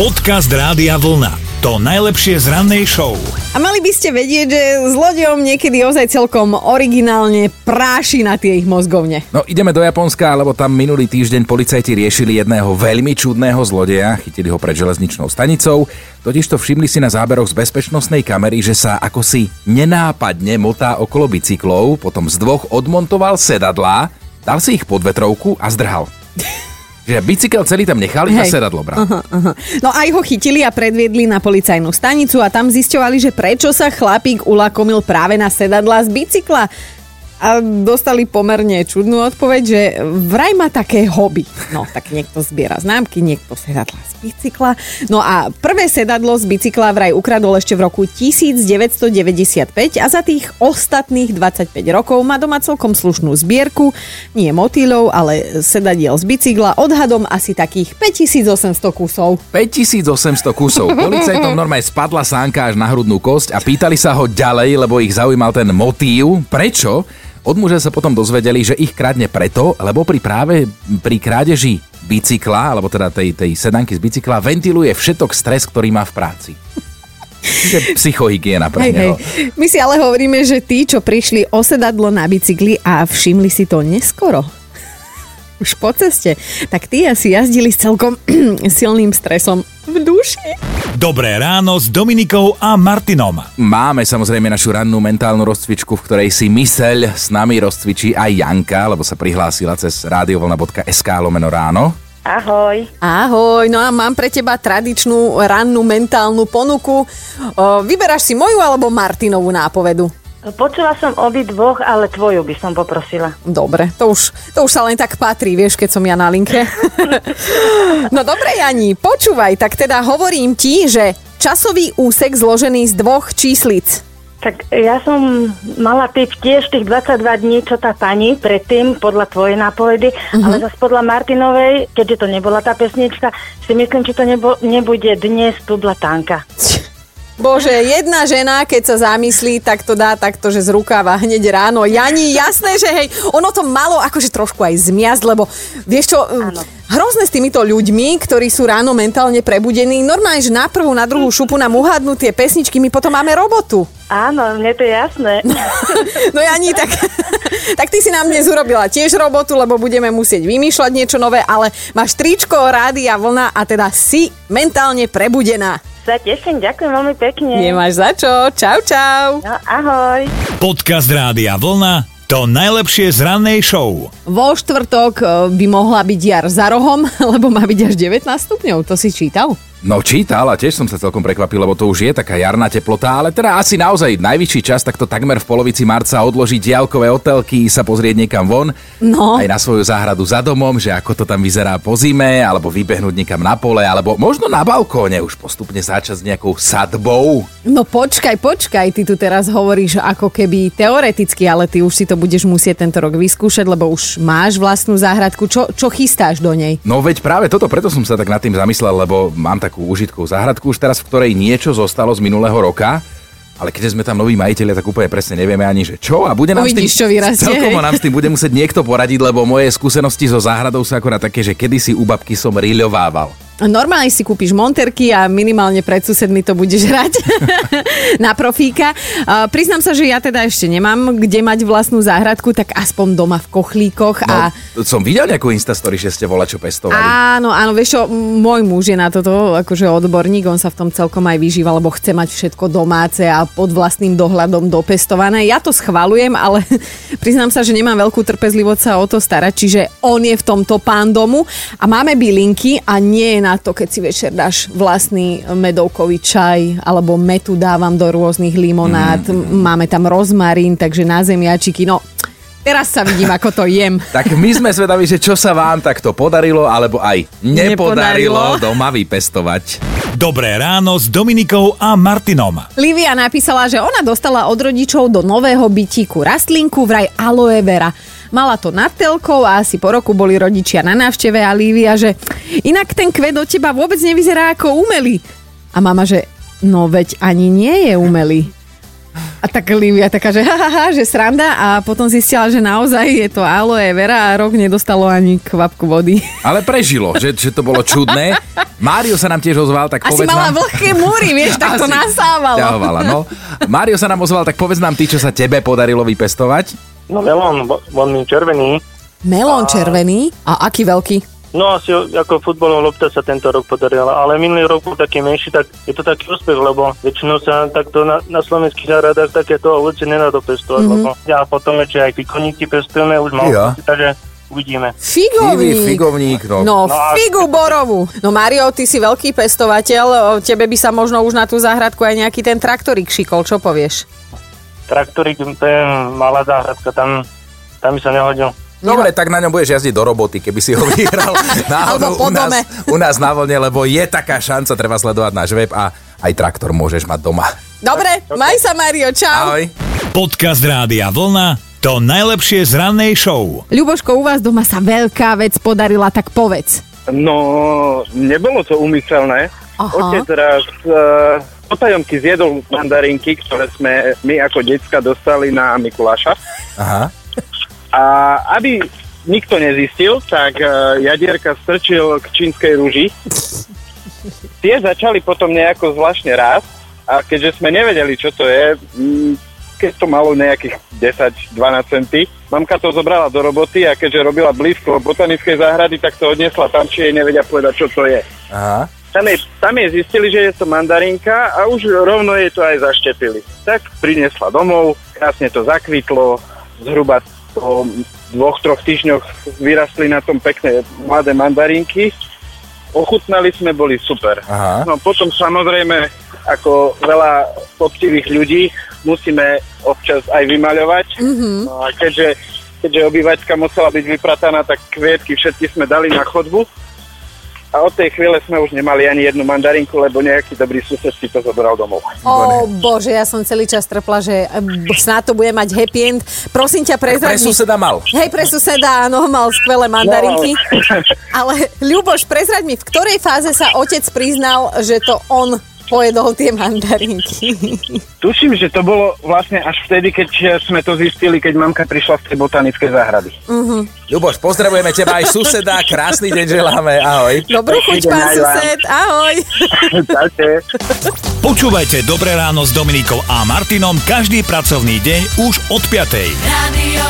Podcast Rádia Vlna. To najlepšie z rannej show. A mali by ste vedieť, že zlodejom niekedy ozaj celkom originálne práši na tie ich mozgovne. No ideme do Japonska, lebo tam minulý týždeň policajti riešili jedného veľmi čudného zlodeja, chytili ho pred železničnou stanicou, totiž to všimli si na záberoch z bezpečnostnej kamery, že sa ako si nenápadne motá okolo bicyklov, potom z dvoch odmontoval sedadlá, dal si ich pod vetrovku a zdrhal. Že bicykel celý tam nechali a sedadlo bral. Aha, aha. No aj ho chytili a predviedli na policajnú stanicu a tam zisťovali, že prečo sa chlapík ulakomil práve na sedadla z bicykla a dostali pomerne čudnú odpoveď, že vraj má také hobby. No, tak niekto zbiera známky, niekto sedadla z bicykla. No a prvé sedadlo z bicykla vraj ukradol ešte v roku 1995 a za tých ostatných 25 rokov má doma celkom slušnú zbierku, nie motýlov, ale sedadiel z bicykla, odhadom asi takých 5800 kusov. 5800 kusov. Policajtom normálne spadla sánka až na hrudnú kosť a pýtali sa ho ďalej, lebo ich zaujímal ten motív. Prečo? Od muža sa potom dozvedeli, že ich kradne preto, lebo pri práve pri krádeži bicykla, alebo teda tej, tej sedanky z bicykla, ventiluje všetok stres, ktorý má v práci. Čiže psychohygiena pre hej, neho. Hej. My si ale hovoríme, že tí, čo prišli osedadlo na bicykli a všimli si to neskoro, už po ceste, tak tí asi jazdili s celkom silným stresom v duši. Dobré ráno s Dominikou a Martinom. Máme samozrejme našu rannú mentálnu rozcvičku, v ktorej si myseľ s nami rozcvičí aj Janka, lebo sa prihlásila cez radiovolna.sk lomeno ráno. Ahoj. Ahoj, no a mám pre teba tradičnú rannú mentálnu ponuku. O, vyberáš si moju alebo Martinovú nápovedu? Počula som obi dvoch, ale tvoju by som poprosila. Dobre, to už, to už sa len tak patrí, vieš, keď som ja na linke. no dobre, Jani, počúvaj, tak teda hovorím ti, že časový úsek zložený z dvoch číslic. Tak ja som mala typ tiež tých 22 dní, čo tá pani predtým, podľa tvojej nápovedy, uh-huh. ale zase podľa Martinovej, keďže to nebola tá pesnička, si myslím, či to nebo, nebude dnes tu Tánka. Bože, jedna žena, keď sa zamyslí, tak to dá takto, že z rukáva hneď ráno. Jani, jasné, že hej, ono to malo akože trošku aj zmiasť, lebo vieš čo, Áno. hrozné s týmito ľuďmi, ktorí sú ráno mentálne prebudení, normálne, že na prvú, na druhú šupu nám uhadnú tie pesničky, my potom máme robotu. Áno, mne to je jasné. No Jani, tak, tak ty si nám dnes urobila tiež robotu, lebo budeme musieť vymýšľať niečo nové, ale máš tričko, rádia, vlna a teda si mentálne prebudená sa teším, ďakujem veľmi pekne. Nemáš za čo. Čau, čau. No, ahoj. Podcast Rádia Vlna to najlepšie z rannej show. Vo štvrtok eh, by mohla byť jar za rohom, lebo má byť až 19 stupňov. To si čítal? No čítal a tiež som sa celkom prekvapil, lebo to už je taká jarná teplota, ale teda asi naozaj najvyšší čas takto takmer v polovici marca odložiť diaľkové hotelky, sa pozrieť niekam von, no. aj na svoju záhradu za domom, že ako to tam vyzerá po zime, alebo vybehnúť niekam na pole, alebo možno na balkóne už postupne začať s nejakou sadbou. No počkaj, počkaj, ty tu teraz hovoríš ako keby teoreticky, ale ty už si to budeš musieť tento rok vyskúšať, lebo už máš vlastnú záhradku. Čo, čo chystáš do nej? No veď práve toto, preto som sa tak nad tým zamyslel, lebo mám tak takú užitkovú záhradku už teraz, v ktorej niečo zostalo z minulého roka. Ale keď sme tam noví majiteľia, tak úplne presne nevieme ani, že čo. A bude nám Uvidíš, s tým, čo vyrastie, celkom nám s tým bude musieť niekto poradiť, lebo moje skúsenosti so záhradou sú akorát také, že kedysi u babky som riľovával. Normálne si kúpiš monterky a minimálne pred susedmi to budeš hrať na profíka. Uh, priznám sa, že ja teda ešte nemám kde mať vlastnú záhradku, tak aspoň doma v kochlíkoch. No, a... Som videl nejakú instastory, že ste volá čo pestovali. Áno, áno, vieš čo, môj muž je na toto akože odborník, on sa v tom celkom aj vyžíva, lebo chce mať všetko domáce a pod vlastným dohľadom dopestované. Ja to schvalujem, ale priznám sa, že nemám veľkú trpezlivosť sa o to starať, čiže on je v tomto pán domu a máme bylinky a nie je na na to, keď si večer dáš vlastný medovkový čaj alebo metu dávam do rôznych limonád. Mm. Máme tam rozmarín, takže na zemiačiky. No, Teraz sa vidím, ako to jem. tak my sme svedaví, že čo sa vám takto podarilo, alebo aj nepodarilo, nepodarilo. doma vypestovať. Dobré ráno s Dominikou a Martinom. Livia napísala, že ona dostala od rodičov do nového bytíku rastlinku vraj aloe vera. Mala to nad telkou a asi po roku boli rodičia na návšteve a Lívia, že inak ten kvet od teba vôbec nevyzerá ako umelý. A mama, že no veď ani nie je umelý. A tak Livia taká, že ha, ha, ha, že sranda a potom zistila, že naozaj je to aloe vera a rok nedostalo ani kvapku vody. Ale prežilo, že, že to bolo čudné. Mário sa nám tiež ozval, tak Asi povedz mala nám... vlhké múry, vieš, tak to nasávalo. ťahovala, no. Mário sa nám ozval, tak povedz nám ty, čo sa tebe podarilo vypestovať. No melón, veľmi červený. Melón červený. A aký veľký? No asi ako futbalová lopta sa tento rok podarila, ale minulý rok bol taký menší, tak je to taký úspech, lebo väčšinou sa takto na, na slovenských záradách takéto ovoce nedá dopestovať, mm-hmm. lebo ja potom ešte aj fikoníky pestujeme, už mám, Ja. takže uvidíme. Figovník. Kivy, figovník, no. No, No figu borovú. No Mario, ty si veľký pestovateľ, tebe by sa možno už na tú záhradku aj nejaký ten traktorík šikol, čo povieš? Traktorík, to je malá záhradka, tam, tam by sa nehodil. Dobre, tak na ňom budeš jazdiť do roboty, keby si ho vyhral náhodou u nás, u nás na vlne, lebo je taká šanca, treba sledovať náš web a aj traktor môžeš mať doma. Dobre, maj sa Mario, čau. Ahoj. Podcast Rádia Vlna to najlepšie z rannej show. Ľuboško, u vás doma sa veľká vec podarila, tak povedz. No, nebolo to úmyselné. Aha. Otec raz uh, potajomky zjedol mandarinky, ktoré sme my ako decka dostali na Mikuláša. Aha. A aby nikto nezistil, tak uh, jadierka strčil k čínskej rúži. Tie začali potom nejako zvláštne rásť a keďže sme nevedeli, čo to je, keď to malo nejakých 10-12 centy, mamka to zobrala do roboty a keďže robila blízko botanickej záhrady, tak to odnesla tam, či jej nevedia povedať, čo to je. Aha. Tam jej, tam jej zistili, že je to mandarinka a už rovno jej to aj zaštepili. Tak priniesla domov, krásne to zakvitlo, zhruba po dvoch, troch týždňoch vyrastli na tom pekné mladé mandarinky. Ochutnali sme, boli super. Aha. No potom samozrejme, ako veľa poctivých ľudí, musíme občas aj vymaľovať. Mm-hmm. No a keďže, keďže obývačka musela byť vyprataná, tak kvietky všetky sme dali na chodbu. A od tej chvíle sme už nemali ani jednu mandarinku, lebo nejaký dobrý sused si to zobral domov. Ó bože, ja som celý čas trpla, že snáď to bude mať happy end. Prosím ťa, Pre prezrať mi... suseda mal. Hej, pre suseda, áno, mal skvelé mandarinky. Ale Ľuboš, prezrať mi, v ktorej fáze sa otec priznal, že to on pojedol tie mandarinky. Tuším, že to bolo vlastne až vtedy, keď sme to zistili, keď mamka prišla z tej botanickej záhrady. Ľuboš, pozdravujeme teba aj suseda, krásny deň želáme, ahoj. Dobrú chuť, pán sused, ahoj. Počúvajte Dobré ráno s Dominikou a Martinom každý pracovný deň už od 5. Radio.